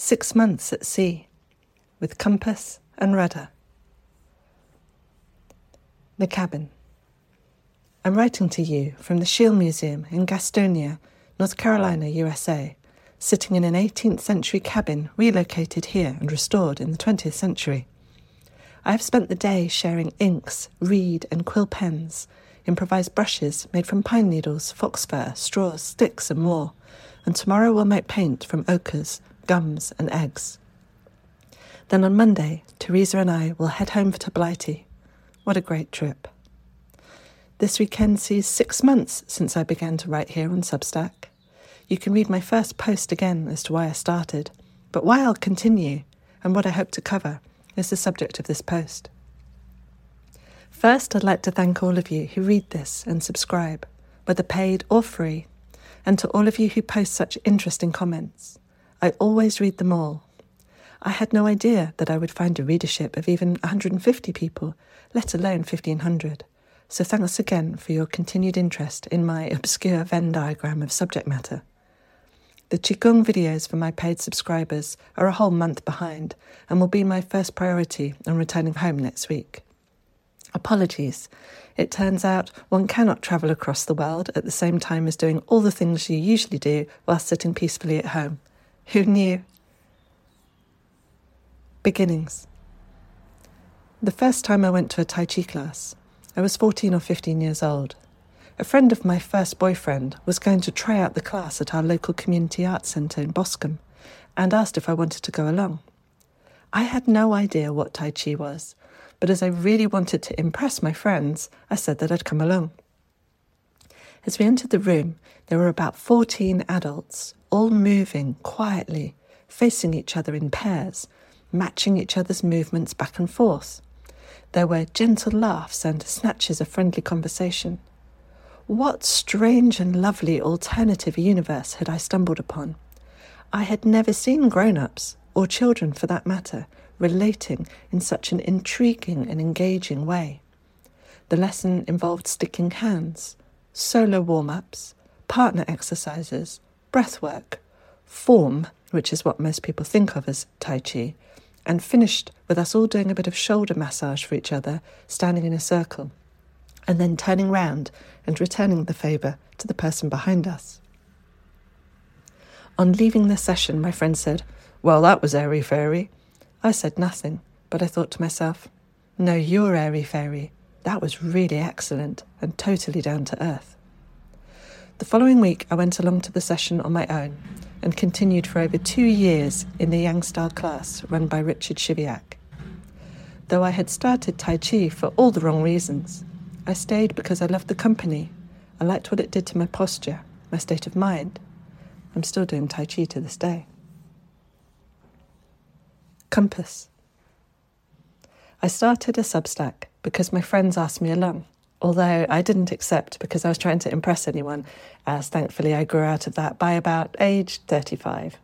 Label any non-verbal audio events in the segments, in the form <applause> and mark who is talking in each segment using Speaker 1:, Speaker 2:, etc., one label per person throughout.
Speaker 1: Six months at sea, with compass and rudder. The cabin. I'm writing to you from the Schiele Museum in Gastonia, North Carolina, USA, sitting in an 18th century cabin relocated here and restored in the 20th century. I have spent the day sharing inks, reed, and quill pens, improvised brushes made from pine needles, fox fur, straws, sticks, and more, and tomorrow we'll make paint from ochres, gums, and eggs. Then on Monday, Teresa and I will head home to Blighty. What a great trip. This weekend sees six months since I began to write here on Substack. You can read my first post again as to why I started, but why I'll continue and what I hope to cover is the subject of this post. First, I'd like to thank all of you who read this and subscribe, whether paid or free, and to all of you who post such interesting comments. I always read them all. I had no idea that I would find a readership of even 150 people, let alone 1500. So thanks again for your continued interest in my <laughs> obscure Venn diagram of subject matter. The Qigong videos for my paid subscribers are a whole month behind and will be my first priority on returning home next week. Apologies. It turns out one cannot travel across the world at the same time as doing all the things you usually do while sitting peacefully at home. Who knew? Beginnings. The first time I went to a Tai Chi class, I was 14 or 15 years old. A friend of my first boyfriend was going to try out the class at our local community arts centre in Boscombe and asked if I wanted to go along. I had no idea what Tai Chi was, but as I really wanted to impress my friends, I said that I'd come along. As we entered the room, there were about 14 adults, all moving quietly, facing each other in pairs, matching each other's movements back and forth. There were gentle laughs and snatches of friendly conversation. What strange and lovely alternative universe had I stumbled upon? I had never seen grown ups, or children for that matter, relating in such an intriguing and engaging way. The lesson involved sticking hands, solo warm ups, partner exercises, breath work, form, which is what most people think of as Tai Chi, and finished with us all doing a bit of shoulder massage for each other, standing in a circle, and then turning round and returning the favour to the person behind us. On leaving the session, my friend said, Well, that was airy fairy. I said nothing, but I thought to myself, No, you're airy fairy. That was really excellent and totally down to earth. The following week, I went along to the session on my own and continued for over two years in the Yang style class run by Richard Chiviak. Though I had started Tai Chi for all the wrong reasons, I stayed because I loved the company. I liked what it did to my posture, my state of mind. I'm still doing Tai Chi to this day. Compass. I started a Substack because my friends asked me along although I didn't accept because I was trying to impress anyone, as thankfully I grew out of that by about age 35.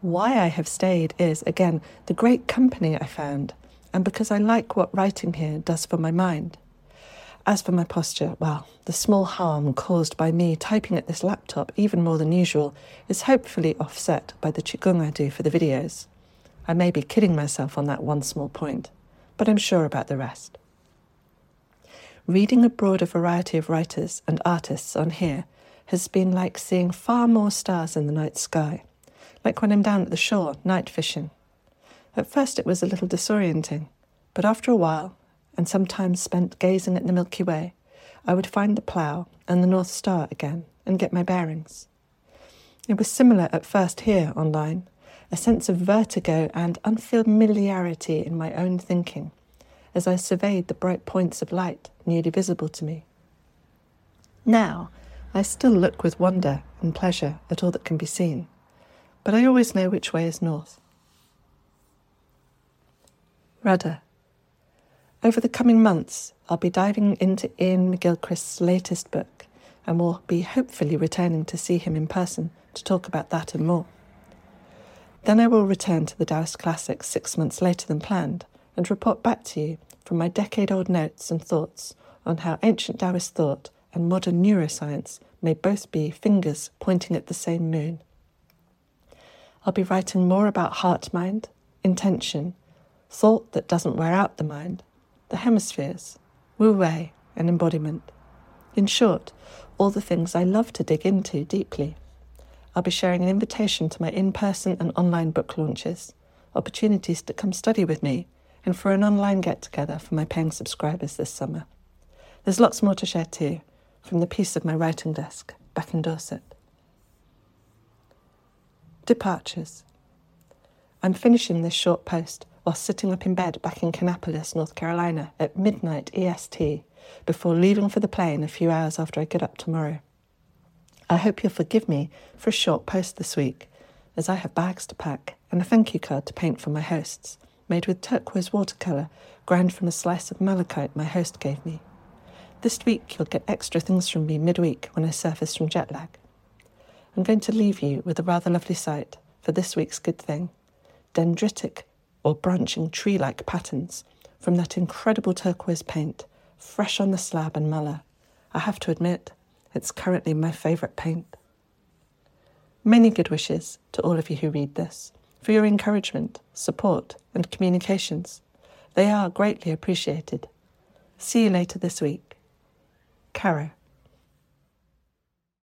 Speaker 1: Why I have stayed is, again, the great company I found, and because I like what writing here does for my mind. As for my posture, well, the small harm caused by me typing at this laptop even more than usual is hopefully offset by the Qigong I do for the videos. I may be kidding myself on that one small point, but I'm sure about the rest. Reading a broader variety of writers and artists on here has been like seeing far more stars in the night sky, like when I'm down at the shore night fishing. At first it was a little disorienting, but after a while, and sometimes spent gazing at the Milky Way, I would find the plough and the North Star again and get my bearings. It was similar at first here online, a sense of vertigo and unfamiliarity in my own thinking as I surveyed the bright points of light newly visible to me. Now, I still look with wonder and pleasure at all that can be seen, but I always know which way is north. Rudder. Over the coming months, I'll be diving into Iain McGilchrist's latest book and will be hopefully returning to see him in person to talk about that and more. Then I will return to the Taoist Classics six months later than planned and report back to you from my decade old notes and thoughts on how ancient Taoist thought and modern neuroscience may both be fingers pointing at the same moon. I'll be writing more about heart mind, intention, thought that doesn't wear out the mind, the hemispheres, wu wei, and embodiment. In short, all the things I love to dig into deeply. I'll be sharing an invitation to my in person and online book launches, opportunities to come study with me, and for an online get together for my paying subscribers this summer. There's lots more to share too, from the peace of my writing desk back in Dorset. Departures. I'm finishing this short post while sitting up in bed back in Kannapolis, North Carolina at midnight EST before leaving for the plane a few hours after I get up tomorrow. I hope you'll forgive me for a short post this week, as I have bags to pack and a thank you card to paint for my hosts, made with turquoise watercolour ground from a slice of malachite my host gave me. This week you'll get extra things from me midweek when I surface from jet lag. I'm going to leave you with a rather lovely sight for this week's good thing dendritic or branching tree like patterns from that incredible turquoise paint, fresh on the slab and muller. I have to admit, it's currently my favourite paint. Many good wishes to all of you who read this for your encouragement, support, and communications. They are greatly appreciated. See you later this week. Caro.